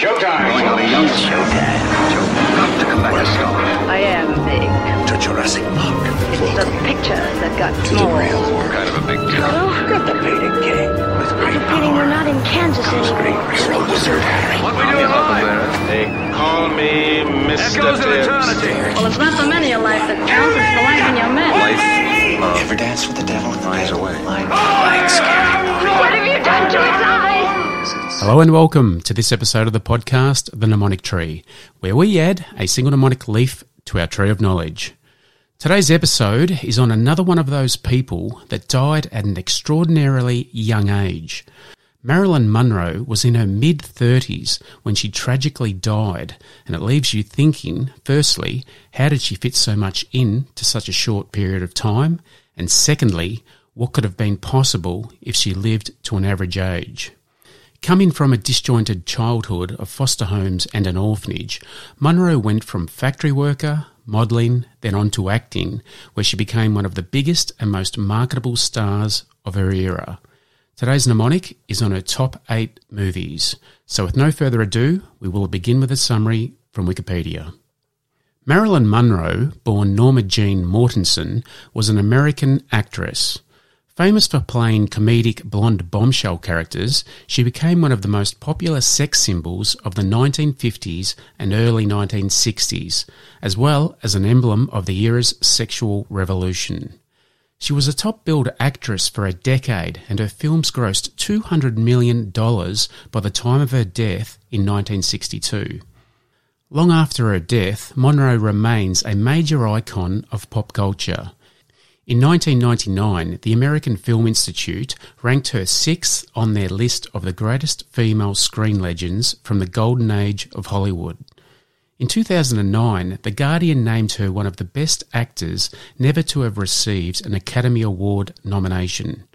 Showtime! Going on a young showtime. Joe, got to come back a star. I am big. to Jurassic Park. It's the pictures that got small. Kind of a big deal. Oh, Get the painting king with great Feeling we're not in Kansas anymore. You're a wizard, Harry. What we doing live? They call me Mr. Echoes of eternity. Well, it's not the many of life that counts, it's the life in your men. Life, love, Ever dance with the devil in the finds bed? a way. Like, like scary movie. What have Hello and welcome to this episode of the podcast, The Mnemonic Tree, where we add a single mnemonic leaf to our tree of knowledge. Today's episode is on another one of those people that died at an extraordinarily young age. Marilyn Monroe was in her mid 30s when she tragically died, and it leaves you thinking, firstly, how did she fit so much in to such a short period of time? And secondly, what could have been possible if she lived to an average age? Coming from a disjointed childhood of foster homes and an orphanage, Monroe went from factory worker, modelling, then on to acting, where she became one of the biggest and most marketable stars of her era. Today's mnemonic is on her top eight movies. So, with no further ado, we will begin with a summary from Wikipedia. Marilyn Monroe, born Norma Jean Mortensen, was an American actress. Famous for playing comedic blonde bombshell characters, she became one of the most popular sex symbols of the 1950s and early 1960s, as well as an emblem of the era's sexual revolution. She was a top billed actress for a decade, and her films grossed $200 million by the time of her death in 1962. Long after her death, Monroe remains a major icon of pop culture. In 1999, the American Film Institute ranked her sixth on their list of the greatest female screen legends from the golden age of Hollywood. In 2009, The Guardian named her one of the best actors never to have received an Academy Award nomination.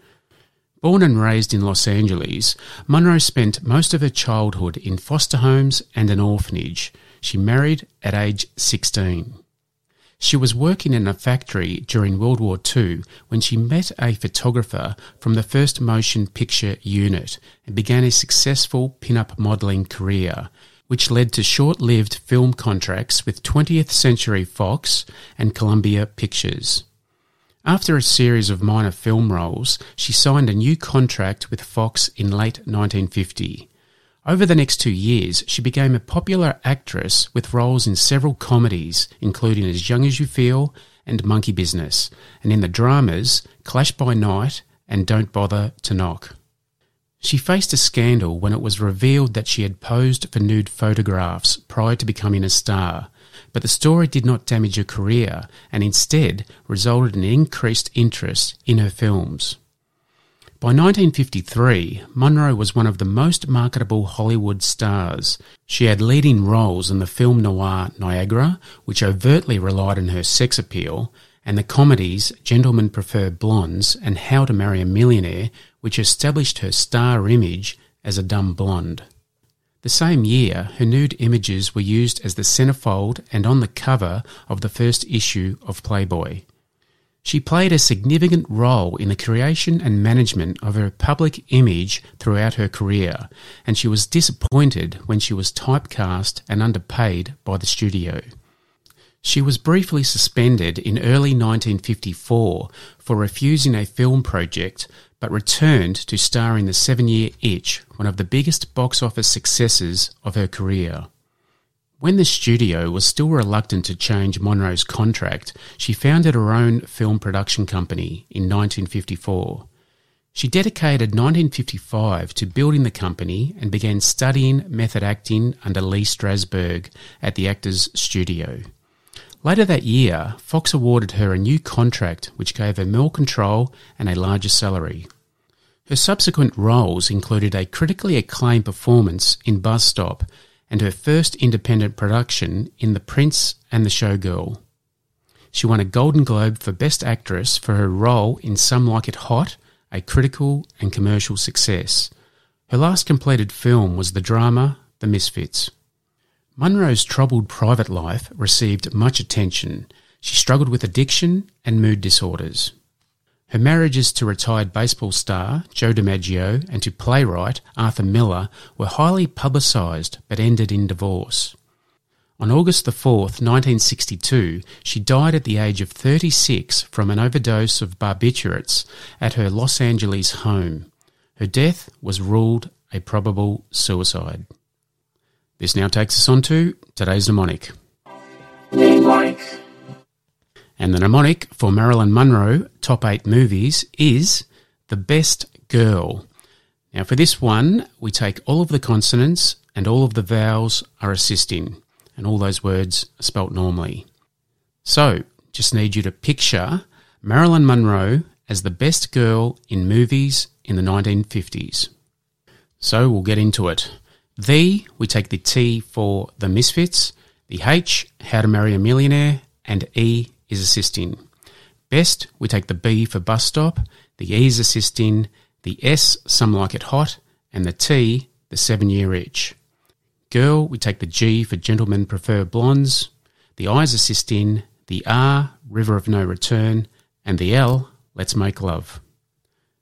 Born and raised in Los Angeles, Monroe spent most of her childhood in foster homes and an orphanage. She married at age 16. She was working in a factory during World War II when she met a photographer from the First Motion Picture Unit and began a successful pin-up modelling career, which led to short-lived film contracts with 20th Century Fox and Columbia Pictures. After a series of minor film roles, she signed a new contract with Fox in late 1950. Over the next two years, she became a popular actress with roles in several comedies, including As Young as You Feel and Monkey Business, and in the dramas Clash by Night and Don't Bother to Knock. She faced a scandal when it was revealed that she had posed for nude photographs prior to becoming a star, but the story did not damage her career and instead resulted in increased interest in her films. By 1953, Monroe was one of the most marketable Hollywood stars. She had leading roles in the film noir Niagara, which overtly relied on her sex appeal, and the comedies Gentlemen Prefer Blondes and How to Marry a Millionaire, which established her star image as a dumb blonde. The same year, her nude images were used as the centerfold and on the cover of the first issue of Playboy. She played a significant role in the creation and management of her public image throughout her career, and she was disappointed when she was typecast and underpaid by the studio. She was briefly suspended in early 1954 for refusing a film project, but returned to star in The Seven Year Itch, one of the biggest box office successes of her career. When the studio was still reluctant to change Monroe's contract, she founded her own film production company in 1954. She dedicated 1955 to building the company and began studying method acting under Lee Strasberg at the Actors Studio. Later that year, Fox awarded her a new contract which gave her more control and a larger salary. Her subsequent roles included a critically acclaimed performance in Bus Stop and her first independent production in The Prince and the Showgirl. She won a Golden Globe for Best Actress for her role in Some Like It Hot, a critical and commercial success. Her last completed film was the drama The Misfits. Monroe's troubled private life received much attention. She struggled with addiction and mood disorders. Her marriages to retired baseball star Joe DiMaggio and to playwright Arthur Miller were highly publicised but ended in divorce. On August 4, 1962, she died at the age of 36 from an overdose of barbiturates at her Los Angeles home. Her death was ruled a probable suicide. This now takes us on to today's mnemonic. And the mnemonic for Marilyn Monroe top eight movies is The Best Girl. Now, for this one, we take all of the consonants and all of the vowels are assisting, and all those words are spelt normally. So, just need you to picture Marilyn Monroe as the best girl in movies in the 1950s. So, we'll get into it. The, we take the T for The Misfits, the H, How to Marry a Millionaire, and E is assisting. Best, we take the B for bus stop, the E is assisting, the S, some like it hot, and the T, the seven year itch. Girl, we take the G for gentlemen prefer blondes, the I is assisting, the R, river of no return, and the L, let's make love.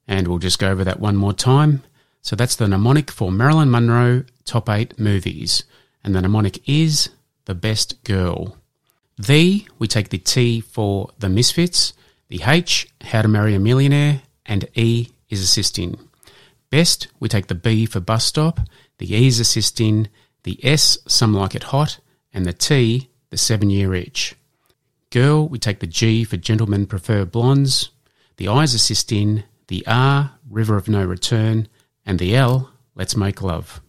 And we'll just go over that one more time. So that's the mnemonic for Marilyn Monroe top eight movies. And the mnemonic is the best girl. The, we take the T for the misfits, the H, how to marry a millionaire, and E is assisting. Best, we take the B for bus stop, the E is assisting, the S, some like it hot, and the T, the seven year itch. Girl, we take the G for gentlemen prefer blondes, the I is assisting, the R, river of no return, and the L, let's make love.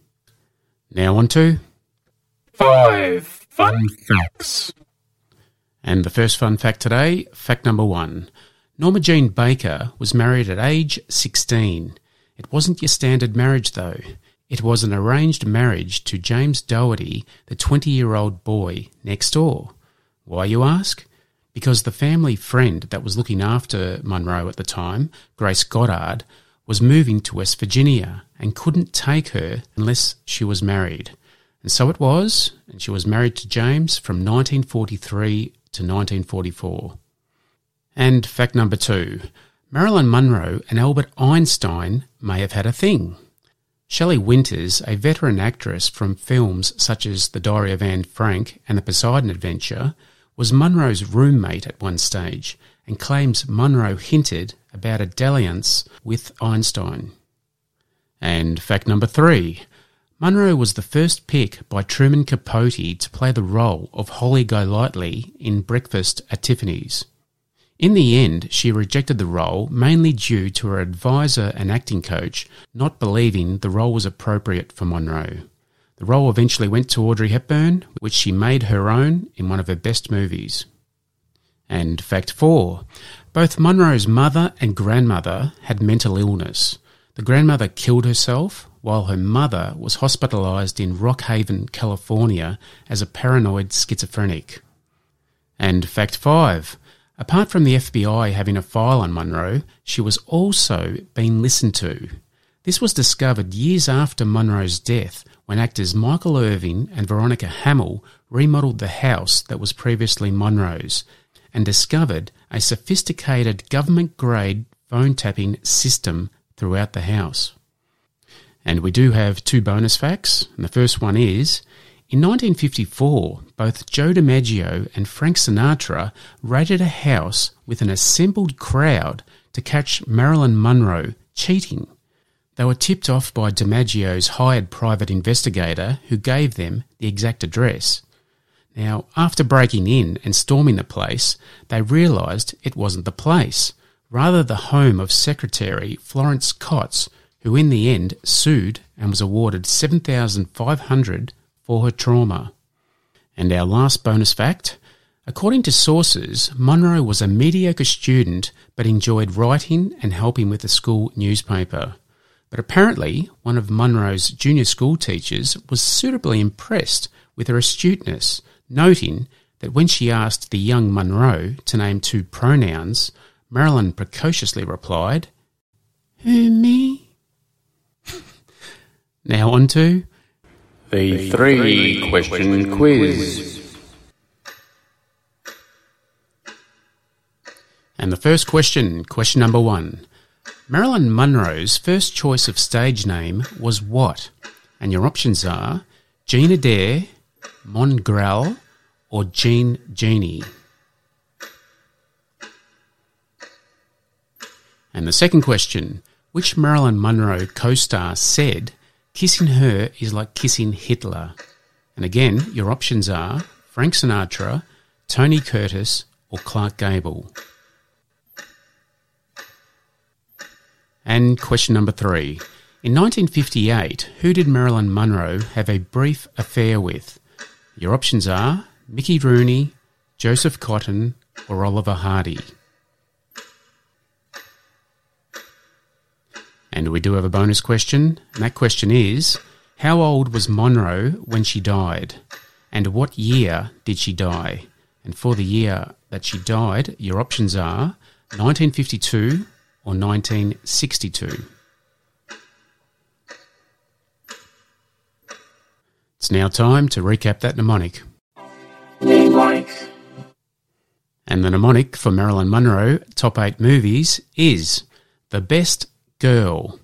Now on to five fun facts. And the first fun fact today, fact number one. Norma Jean Baker was married at age 16. It wasn't your standard marriage though. It was an arranged marriage to James Dougherty, the 20 year old boy next door. Why, you ask? Because the family friend that was looking after Monroe at the time, Grace Goddard, was moving to West Virginia and couldn't take her unless she was married. And so it was, and she was married to James from 1943 to 1944. And fact number two Marilyn Monroe and Albert Einstein may have had a thing. Shelley Winters, a veteran actress from films such as The Diary of Anne Frank and The Poseidon Adventure, was Monroe's roommate at one stage and claims Monroe hinted about a dalliance with Einstein. And fact number three Monroe was the first pick by Truman Capote to play the role of Holly Golightly in Breakfast at Tiffany's. In the end, she rejected the role mainly due to her advisor and acting coach not believing the role was appropriate for Monroe. The role eventually went to Audrey Hepburn, which she made her own in one of her best movies. And fact four both Monroe's mother and grandmother had mental illness. The grandmother killed herself, while her mother was hospitalized in Rockhaven, California, as a paranoid schizophrenic. And fact five apart from the FBI having a file on Monroe, she was also being listened to. This was discovered years after Monroe's death when actors Michael Irving and Veronica Hamel remodeled the house that was previously Monroe's and discovered a sophisticated government grade phone tapping system throughout the house. And we do have two bonus facts. And the first one is in 1954, both Joe DiMaggio and Frank Sinatra raided a house with an assembled crowd to catch Marilyn Monroe cheating. They were tipped off by DiMaggio's hired private investigator who gave them the exact address. Now, after breaking in and storming the place, they realised it wasn't the place, rather the home of Secretary Florence Kotz, who in the end sued and was awarded 7500 for her trauma. And our last bonus fact, according to sources, Monroe was a mediocre student but enjoyed writing and helping with the school newspaper. But apparently, one of Monroe's junior school teachers was suitably impressed with her astuteness, noting that when she asked the young Monroe to name two pronouns, Marilyn precociously replied, Who, me? Now on to the three question quiz. And the first question, question number one. Marilyn Monroe's first choice of stage name was what? And your options are Jean Adair, Mongrel, or Jean Genie. And the second question Which Marilyn Monroe co star said kissing her is like kissing Hitler? And again, your options are Frank Sinatra, Tony Curtis, or Clark Gable. And question number three. In 1958, who did Marilyn Monroe have a brief affair with? Your options are Mickey Rooney, Joseph Cotten, or Oliver Hardy. And we do have a bonus question, and that question is How old was Monroe when she died? And what year did she die? And for the year that she died, your options are 1952 or 1962. It's now time to recap that mnemonic. And the mnemonic for Marilyn Monroe top 8 movies is The Best Girl.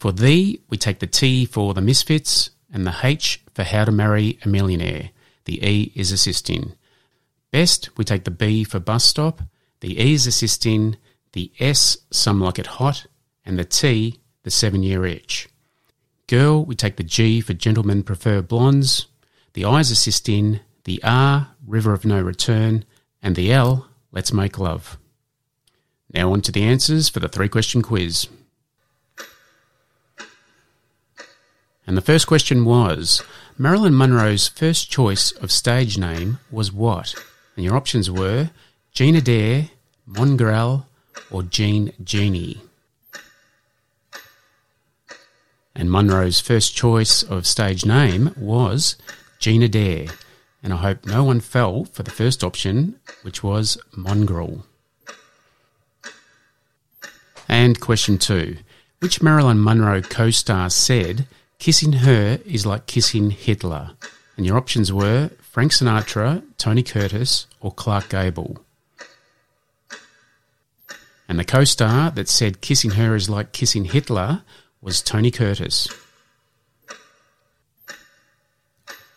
For the, we take the T for The Misfits and the H for How to Marry a Millionaire. The E is assisting. Best, we take the B for Bus Stop. The E is assisting. The S, Some Like It Hot. And the T, The Seven Year Itch. Girl, we take the G for Gentlemen Prefer Blondes. The I is assisting. The R, River of No Return. And the L, Let's Make Love. Now on to the answers for the three question quiz. And the first question was Marilyn Monroe's first choice of stage name was what? And your options were Jean Adair, Mongrel, or Jean Genie. And Monroe's first choice of stage name was Jean Adair. And I hope no one fell for the first option, which was Mongrel. And question two Which Marilyn Monroe co star said Kissing her is like kissing Hitler. And your options were Frank Sinatra, Tony Curtis, or Clark Gable. And the co star that said kissing her is like kissing Hitler was Tony Curtis.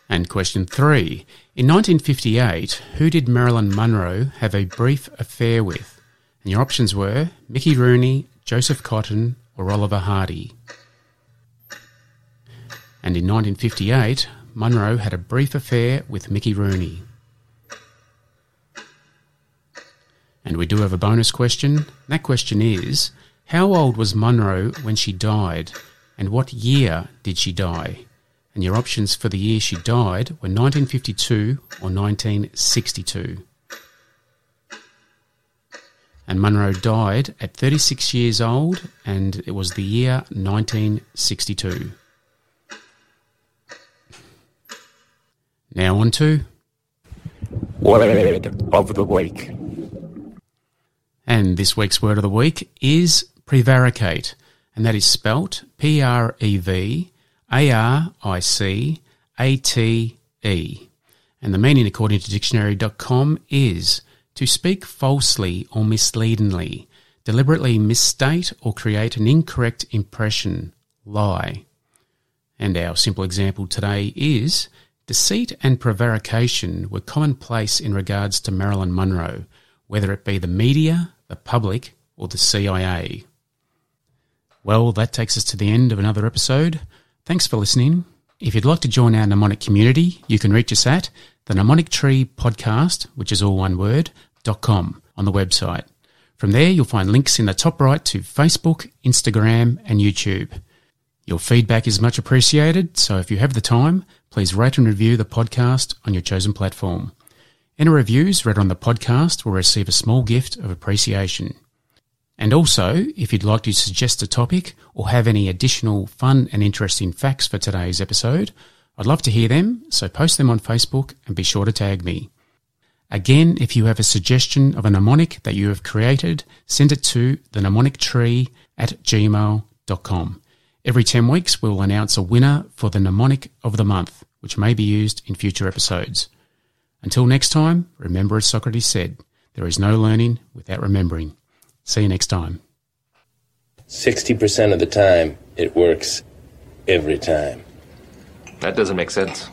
And question three. In 1958, who did Marilyn Monroe have a brief affair with? And your options were Mickey Rooney, Joseph Cotten, or Oliver Hardy. And in 1958, Monroe had a brief affair with Mickey Rooney. And we do have a bonus question. That question is How old was Monroe when she died? And what year did she die? And your options for the year she died were 1952 or 1962. And Monroe died at 36 years old, and it was the year 1962. Now on to Word of the week. And this week's word of the week is prevaricate, and that is spelt P R E V A R I C A T E. And the meaning, according to dictionary.com, is to speak falsely or misleadingly, deliberately misstate or create an incorrect impression, lie. And our simple example today is deceit and prevarication were commonplace in regards to Marilyn Monroe, whether it be the media, the public, or the CIA. Well, that takes us to the end of another episode. Thanks for listening. If you'd like to join our mnemonic community, you can reach us at the Mnemonic Tree Podcast, which is all one word, dot com on the website. From there, you'll find links in the top right to Facebook, Instagram, and YouTube. Your feedback is much appreciated, so if you have the time, please rate and review the podcast on your chosen platform. Any reviews read on the podcast will receive a small gift of appreciation. And also, if you'd like to suggest a topic or have any additional fun and interesting facts for today's episode, I'd love to hear them, so post them on Facebook and be sure to tag me. Again, if you have a suggestion of a mnemonic that you have created, send it to the mnemonic tree at gmail.com. Every 10 weeks, we will announce a winner for the mnemonic of the month, which may be used in future episodes. Until next time, remember as Socrates said, there is no learning without remembering. See you next time. 60% of the time, it works every time. That doesn't make sense.